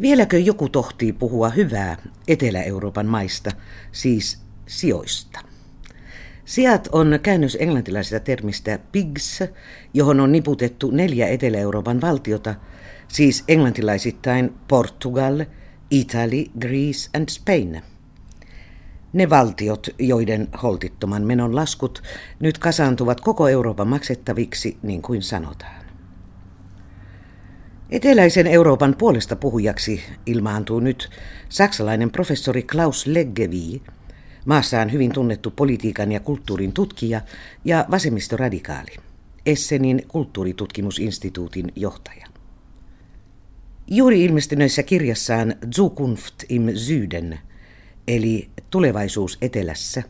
Vieläkö joku tohtii puhua hyvää Etelä-Euroopan maista, siis sijoista? Sijat on käännös englantilaisesta termistä pigs, johon on niputettu neljä Etelä-Euroopan valtiota, siis englantilaisittain Portugal, Italy, Greece and Spain. Ne valtiot, joiden holtittoman menon laskut nyt kasaantuvat koko Euroopan maksettaviksi, niin kuin sanotaan. Eteläisen Euroopan puolesta puhujaksi ilmaantuu nyt saksalainen professori Klaus Leggevi, maassaan hyvin tunnettu politiikan ja kulttuurin tutkija ja vasemmistoradikaali, Essenin kulttuuritutkimusinstituutin johtaja. Juuri ilmestyneessä kirjassaan Zukunft im Süden, eli Tulevaisuus etelässä,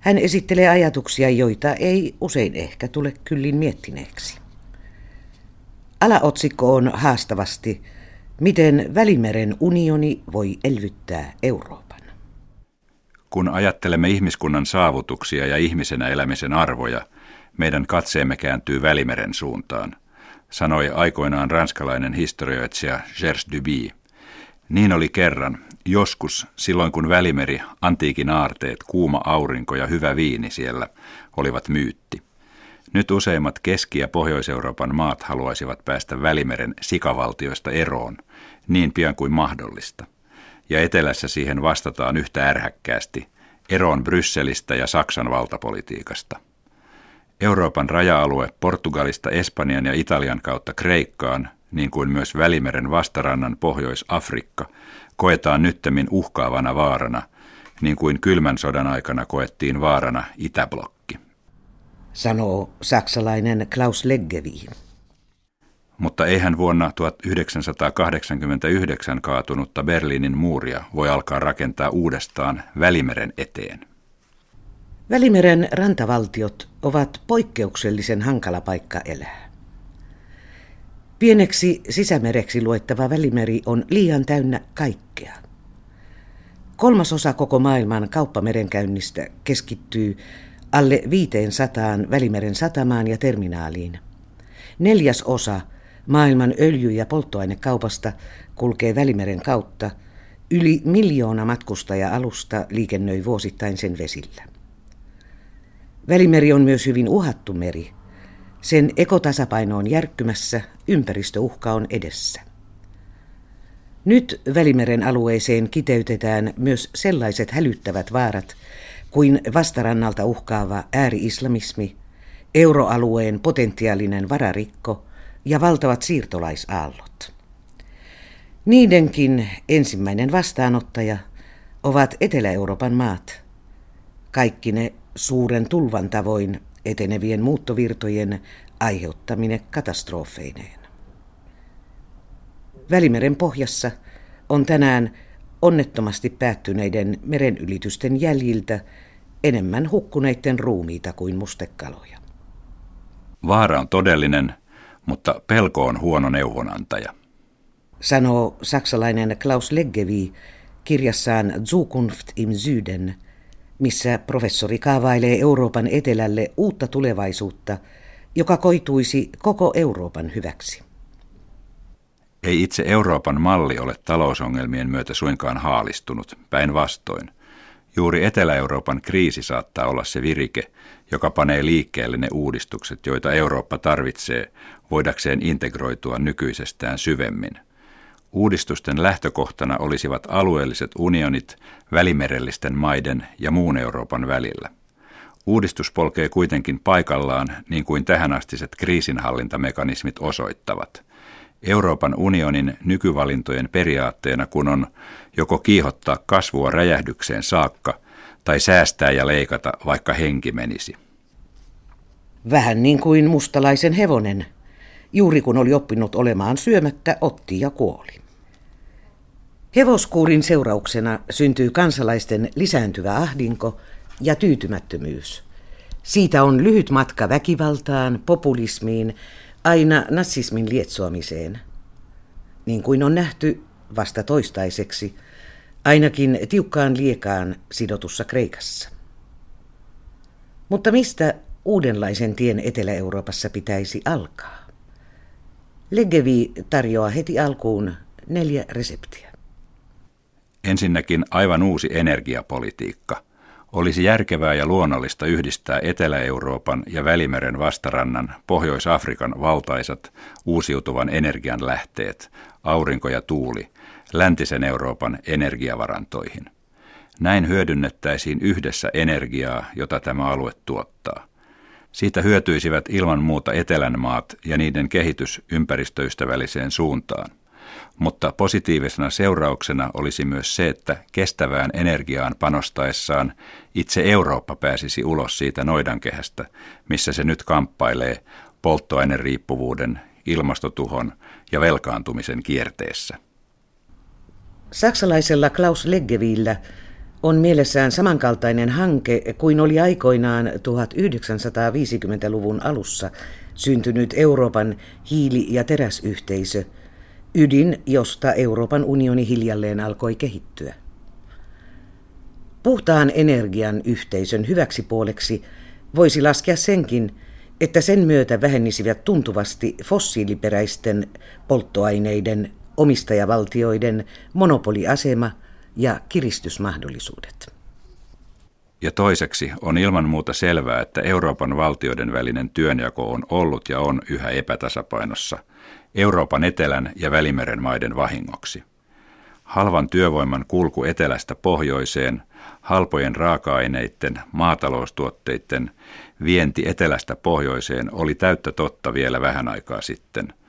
hän esittelee ajatuksia, joita ei usein ehkä tule kyllin miettineeksi. Alaotsikko on haastavasti, miten Välimeren unioni voi elvyttää Euroopan. Kun ajattelemme ihmiskunnan saavutuksia ja ihmisenä elämisen arvoja, meidän katseemme kääntyy Välimeren suuntaan, sanoi aikoinaan ranskalainen historioitsija Gers Duby. Niin oli kerran, joskus, silloin kun Välimeri, antiikin aarteet, kuuma aurinko ja hyvä viini siellä olivat myytti. Nyt useimmat Keski- ja Pohjois-Euroopan maat haluaisivat päästä Välimeren sikavaltioista eroon niin pian kuin mahdollista. Ja etelässä siihen vastataan yhtä ärhäkkäästi eroon Brysselistä ja Saksan valtapolitiikasta. Euroopan raja-alue Portugalista Espanjan ja Italian kautta Kreikkaan, niin kuin myös Välimeren vastarannan Pohjois-Afrikka, koetaan nyttemmin uhkaavana vaarana, niin kuin kylmän sodan aikana koettiin vaarana Itäblokki sanoo saksalainen Klaus Leggevi. Mutta eihän vuonna 1989 kaatunutta Berliinin muuria voi alkaa rakentaa uudestaan Välimeren eteen. Välimeren rantavaltiot ovat poikkeuksellisen hankala paikka elää. Pieneksi sisämereksi luettava Välimeri on liian täynnä kaikkea. Kolmasosa koko maailman kauppamerenkäynnistä keskittyy alle 500 Välimeren satamaan ja terminaaliin. Neljäs osa maailman öljy- ja polttoainekaupasta kulkee Välimeren kautta. Yli miljoona matkustaja-alusta liikennöi vuosittain sen vesillä. Välimeri on myös hyvin uhattu meri. Sen ekotasapaino on järkkymässä, ympäristöuhka on edessä. Nyt Välimeren alueeseen kiteytetään myös sellaiset hälyttävät vaarat, kuin vastarannalta uhkaava ääri-islamismi, euroalueen potentiaalinen vararikko ja valtavat siirtolaisaallot. Niidenkin ensimmäinen vastaanottaja ovat Etelä-Euroopan maat, kaikki ne suuren tulvan tavoin etenevien muuttovirtojen aiheuttamine katastrofeineen. Välimeren pohjassa on tänään onnettomasti päättyneiden merenylitysten jäljiltä enemmän hukkuneiden ruumiita kuin mustekaloja. Vaara on todellinen, mutta pelko on huono neuvonantaja. Sanoo saksalainen Klaus Leggevi kirjassaan Zukunft im Süden, missä professori kaavailee Euroopan etelälle uutta tulevaisuutta, joka koituisi koko Euroopan hyväksi. Ei itse Euroopan malli ole talousongelmien myötä suinkaan haalistunut, päinvastoin. Juuri Etelä-Euroopan kriisi saattaa olla se virike, joka panee liikkeelle ne uudistukset, joita Eurooppa tarvitsee voidakseen integroitua nykyisestään syvemmin. Uudistusten lähtökohtana olisivat alueelliset unionit välimerellisten maiden ja muun Euroopan välillä. Uudistus polkee kuitenkin paikallaan, niin kuin tähänastiset kriisinhallintamekanismit osoittavat – Euroopan unionin nykyvalintojen periaatteena, kun on joko kiihottaa kasvua räjähdykseen saakka tai säästää ja leikata, vaikka henki menisi. Vähän niin kuin mustalaisen hevonen. Juuri kun oli oppinut olemaan syömättä, otti ja kuoli. Hevoskuurin seurauksena syntyy kansalaisten lisääntyvä ahdinko ja tyytymättömyys. Siitä on lyhyt matka väkivaltaan, populismiin aina natsismin lietsoamiseen, niin kuin on nähty vasta toistaiseksi, ainakin tiukkaan liekaan sidotussa Kreikassa. Mutta mistä uudenlaisen tien Etelä-Euroopassa pitäisi alkaa? Legevi tarjoaa heti alkuun neljä reseptiä. Ensinnäkin aivan uusi energiapolitiikka. Olisi järkevää ja luonnollista yhdistää Etelä-Euroopan ja Välimeren vastarannan Pohjois-Afrikan valtaisat uusiutuvan energian lähteet, aurinko ja tuuli, läntisen Euroopan energiavarantoihin. Näin hyödynnettäisiin yhdessä energiaa, jota tämä alue tuottaa. Siitä hyötyisivät ilman muuta etelän maat ja niiden kehitys ympäristöystävälliseen suuntaan. Mutta positiivisena seurauksena olisi myös se, että kestävään energiaan panostaessaan itse Eurooppa pääsisi ulos siitä noidankehästä, missä se nyt kamppailee polttoaineriippuvuuden, ilmastotuhon ja velkaantumisen kierteessä. Saksalaisella Klaus Leggevillä on mielessään samankaltainen hanke kuin oli aikoinaan 1950-luvun alussa syntynyt Euroopan hiili- ja teräsyhteisö, ydin, josta Euroopan unioni hiljalleen alkoi kehittyä. Puhtaan energian yhteisön hyväksi puoleksi voisi laskea senkin, että sen myötä vähennisivät tuntuvasti fossiiliperäisten polttoaineiden omistajavaltioiden monopoliasema – ja kiristysmahdollisuudet. Ja toiseksi on ilman muuta selvää, että Euroopan valtioiden välinen työnjako on ollut ja on yhä epätasapainossa Euroopan etelän ja välimeren maiden vahingoksi. Halvan työvoiman kulku etelästä pohjoiseen, halpojen raaka-aineiden, maataloustuotteiden vienti etelästä pohjoiseen oli täyttä totta vielä vähän aikaa sitten –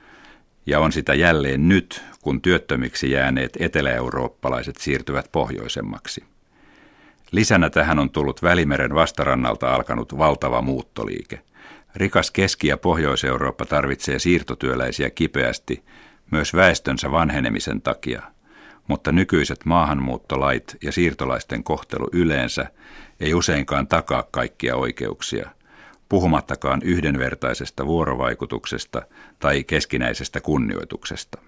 ja on sitä jälleen nyt, kun työttömiksi jääneet eteläeurooppalaiset siirtyvät pohjoisemmaksi. Lisänä tähän on tullut Välimeren vastarannalta alkanut valtava muuttoliike. Rikas Keski- ja Pohjois-Eurooppa tarvitsee siirtotyöläisiä kipeästi, myös väestönsä vanhenemisen takia, mutta nykyiset maahanmuuttolait ja siirtolaisten kohtelu yleensä ei useinkaan takaa kaikkia oikeuksia – puhumattakaan yhdenvertaisesta vuorovaikutuksesta tai keskinäisestä kunnioituksesta.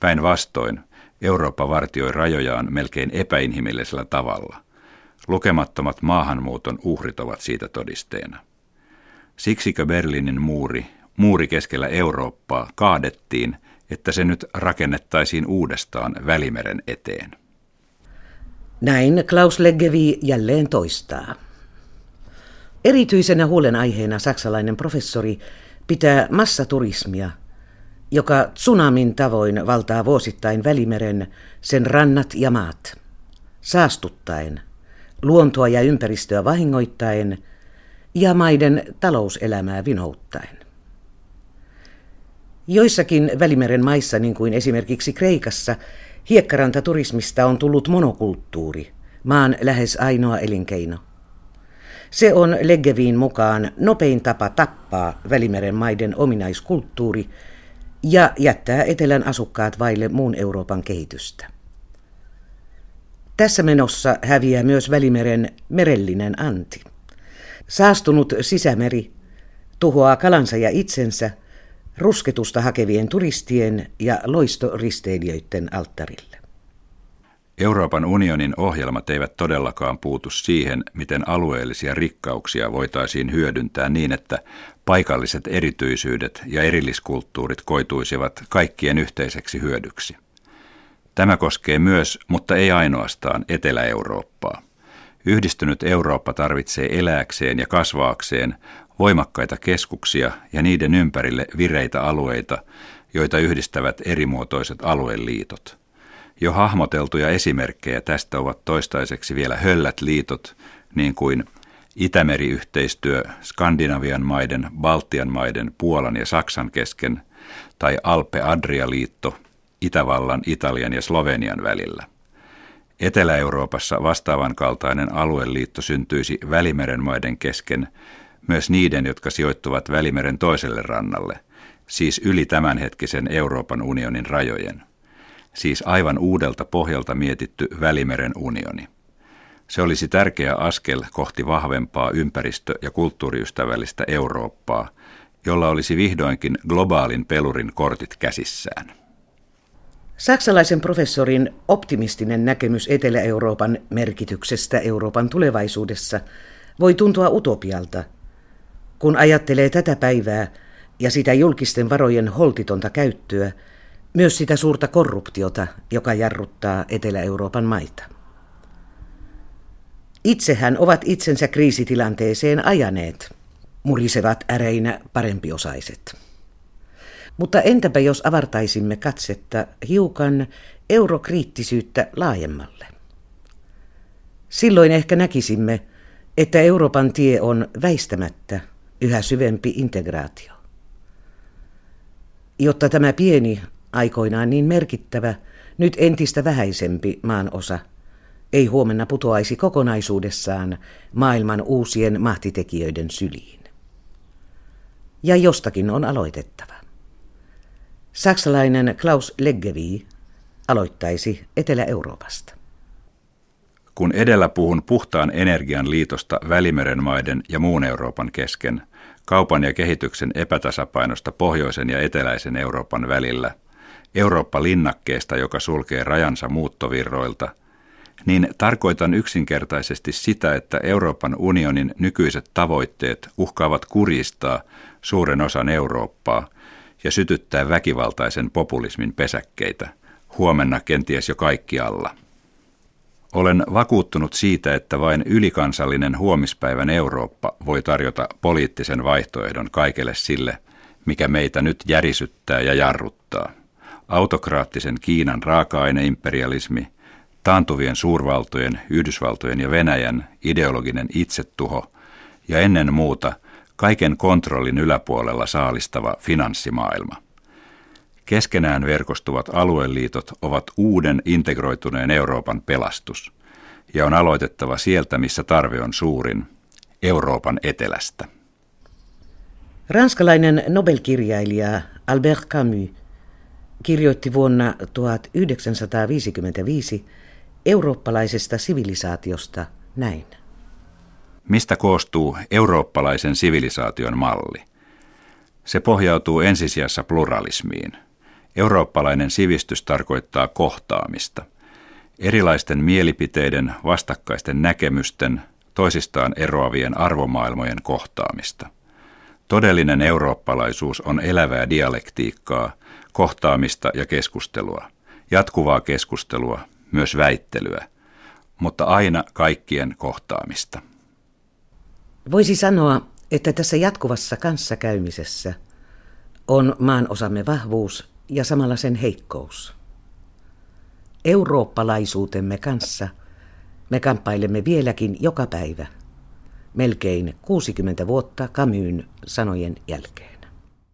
Päinvastoin, Eurooppa vartioi rajojaan melkein epäinhimillisellä tavalla. Lukemattomat maahanmuuton uhrit ovat siitä todisteena. Siksikö Berliinin muuri, muuri keskellä Eurooppaa, kaadettiin, että se nyt rakennettaisiin uudestaan Välimeren eteen. Näin Klaus Leggevi jälleen toistaa. Erityisenä huolenaiheena saksalainen professori pitää massaturismia, joka tsunamin tavoin valtaa vuosittain Välimeren, sen rannat ja maat, saastuttaen, luontoa ja ympäristöä vahingoittaen ja maiden talouselämää vinouttaen. Joissakin Välimeren maissa, niin kuin esimerkiksi Kreikassa, hiekkarantaturismista on tullut monokulttuuri, maan lähes ainoa elinkeino – se on Leggeviin mukaan nopein tapa tappaa Välimeren maiden ominaiskulttuuri ja jättää etelän asukkaat vaille muun Euroopan kehitystä. Tässä menossa häviää myös Välimeren merellinen anti. Saastunut sisämeri tuhoaa kalansa ja itsensä rusketusta hakevien turistien ja loistoristeilijöiden alttarille. Euroopan unionin ohjelmat eivät todellakaan puutu siihen, miten alueellisia rikkauksia voitaisiin hyödyntää niin, että paikalliset erityisyydet ja erilliskulttuurit koituisivat kaikkien yhteiseksi hyödyksi. Tämä koskee myös, mutta ei ainoastaan, Etelä-Eurooppaa. Yhdistynyt Eurooppa tarvitsee elääkseen ja kasvaakseen voimakkaita keskuksia ja niiden ympärille vireitä alueita, joita yhdistävät erimuotoiset alueliitot – jo hahmoteltuja esimerkkejä tästä ovat toistaiseksi vielä höllät liitot, niin kuin Itämeri-yhteistyö Skandinavian maiden, Baltian maiden, Puolan ja Saksan kesken tai Alpe-Adria-liitto Itävallan, Italian ja Slovenian välillä. Etelä-Euroopassa vastaavan kaltainen alueliitto syntyisi Välimeren maiden kesken, myös niiden, jotka sijoittuvat Välimeren toiselle rannalle, siis yli tämänhetkisen Euroopan unionin rajojen siis aivan uudelta pohjalta mietitty Välimeren unioni. Se olisi tärkeä askel kohti vahvempaa ympäristö- ja kulttuuriystävällistä Eurooppaa, jolla olisi vihdoinkin globaalin pelurin kortit käsissään. Saksalaisen professorin optimistinen näkemys Etelä-Euroopan merkityksestä Euroopan tulevaisuudessa voi tuntua utopialta, kun ajattelee tätä päivää ja sitä julkisten varojen holtitonta käyttöä – Myös sitä suurta korruptiota, joka jarruttaa Etelä-Euroopan maita. Itsehän ovat itsensä kriisitilanteeseen ajaneet, murisevat äreinä parempiosaiset. Mutta entäpä jos avartaisimme katsetta hiukan eurokriittisyyttä laajemmalle? Silloin ehkä näkisimme, että Euroopan tie on väistämättä yhä syvempi integraatio. Jotta tämä pieni, aikoinaan niin merkittävä, nyt entistä vähäisempi maan osa ei huomenna putoaisi kokonaisuudessaan maailman uusien mahtitekijöiden syliin. Ja jostakin on aloitettava. Saksalainen Klaus Leggevi aloittaisi Etelä-Euroopasta. Kun edellä puhun puhtaan energian liitosta Välimeren maiden ja muun Euroopan kesken, kaupan ja kehityksen epätasapainosta pohjoisen ja eteläisen Euroopan välillä, Eurooppa-linnakkeesta, joka sulkee rajansa muuttovirroilta, niin tarkoitan yksinkertaisesti sitä, että Euroopan unionin nykyiset tavoitteet uhkaavat kuristaa suuren osan Eurooppaa ja sytyttää väkivaltaisen populismin pesäkkeitä, huomenna kenties jo kaikkialla. Olen vakuuttunut siitä, että vain ylikansallinen huomispäivän Eurooppa voi tarjota poliittisen vaihtoehdon kaikelle sille, mikä meitä nyt järisyttää ja jarruttaa. Autokraattisen Kiinan raaka-aineimperialismi, taantuvien suurvaltojen, Yhdysvaltojen ja Venäjän ideologinen itsetuho ja ennen muuta kaiken kontrollin yläpuolella saalistava finanssimaailma – Keskenään verkostuvat alueliitot ovat uuden integroituneen Euroopan pelastus, ja on aloitettava sieltä, missä tarve on suurin, Euroopan etelästä. Ranskalainen Nobelkirjailija Albert Camus kirjoitti vuonna 1955 eurooppalaisesta sivilisaatiosta näin. Mistä koostuu eurooppalaisen sivilisaation malli? Se pohjautuu ensisijassa pluralismiin – Eurooppalainen sivistys tarkoittaa kohtaamista. Erilaisten mielipiteiden, vastakkaisten näkemysten, toisistaan eroavien arvomaailmojen kohtaamista. Todellinen eurooppalaisuus on elävää dialektiikkaa, kohtaamista ja keskustelua, jatkuvaa keskustelua, myös väittelyä, mutta aina kaikkien kohtaamista. Voisi sanoa, että tässä jatkuvassa kanssakäymisessä on maan osamme vahvuus ja samalla sen heikkous. Eurooppalaisuutemme kanssa me kamppailemme vieläkin joka päivä, melkein 60 vuotta Kamyyn sanojen jälkeen.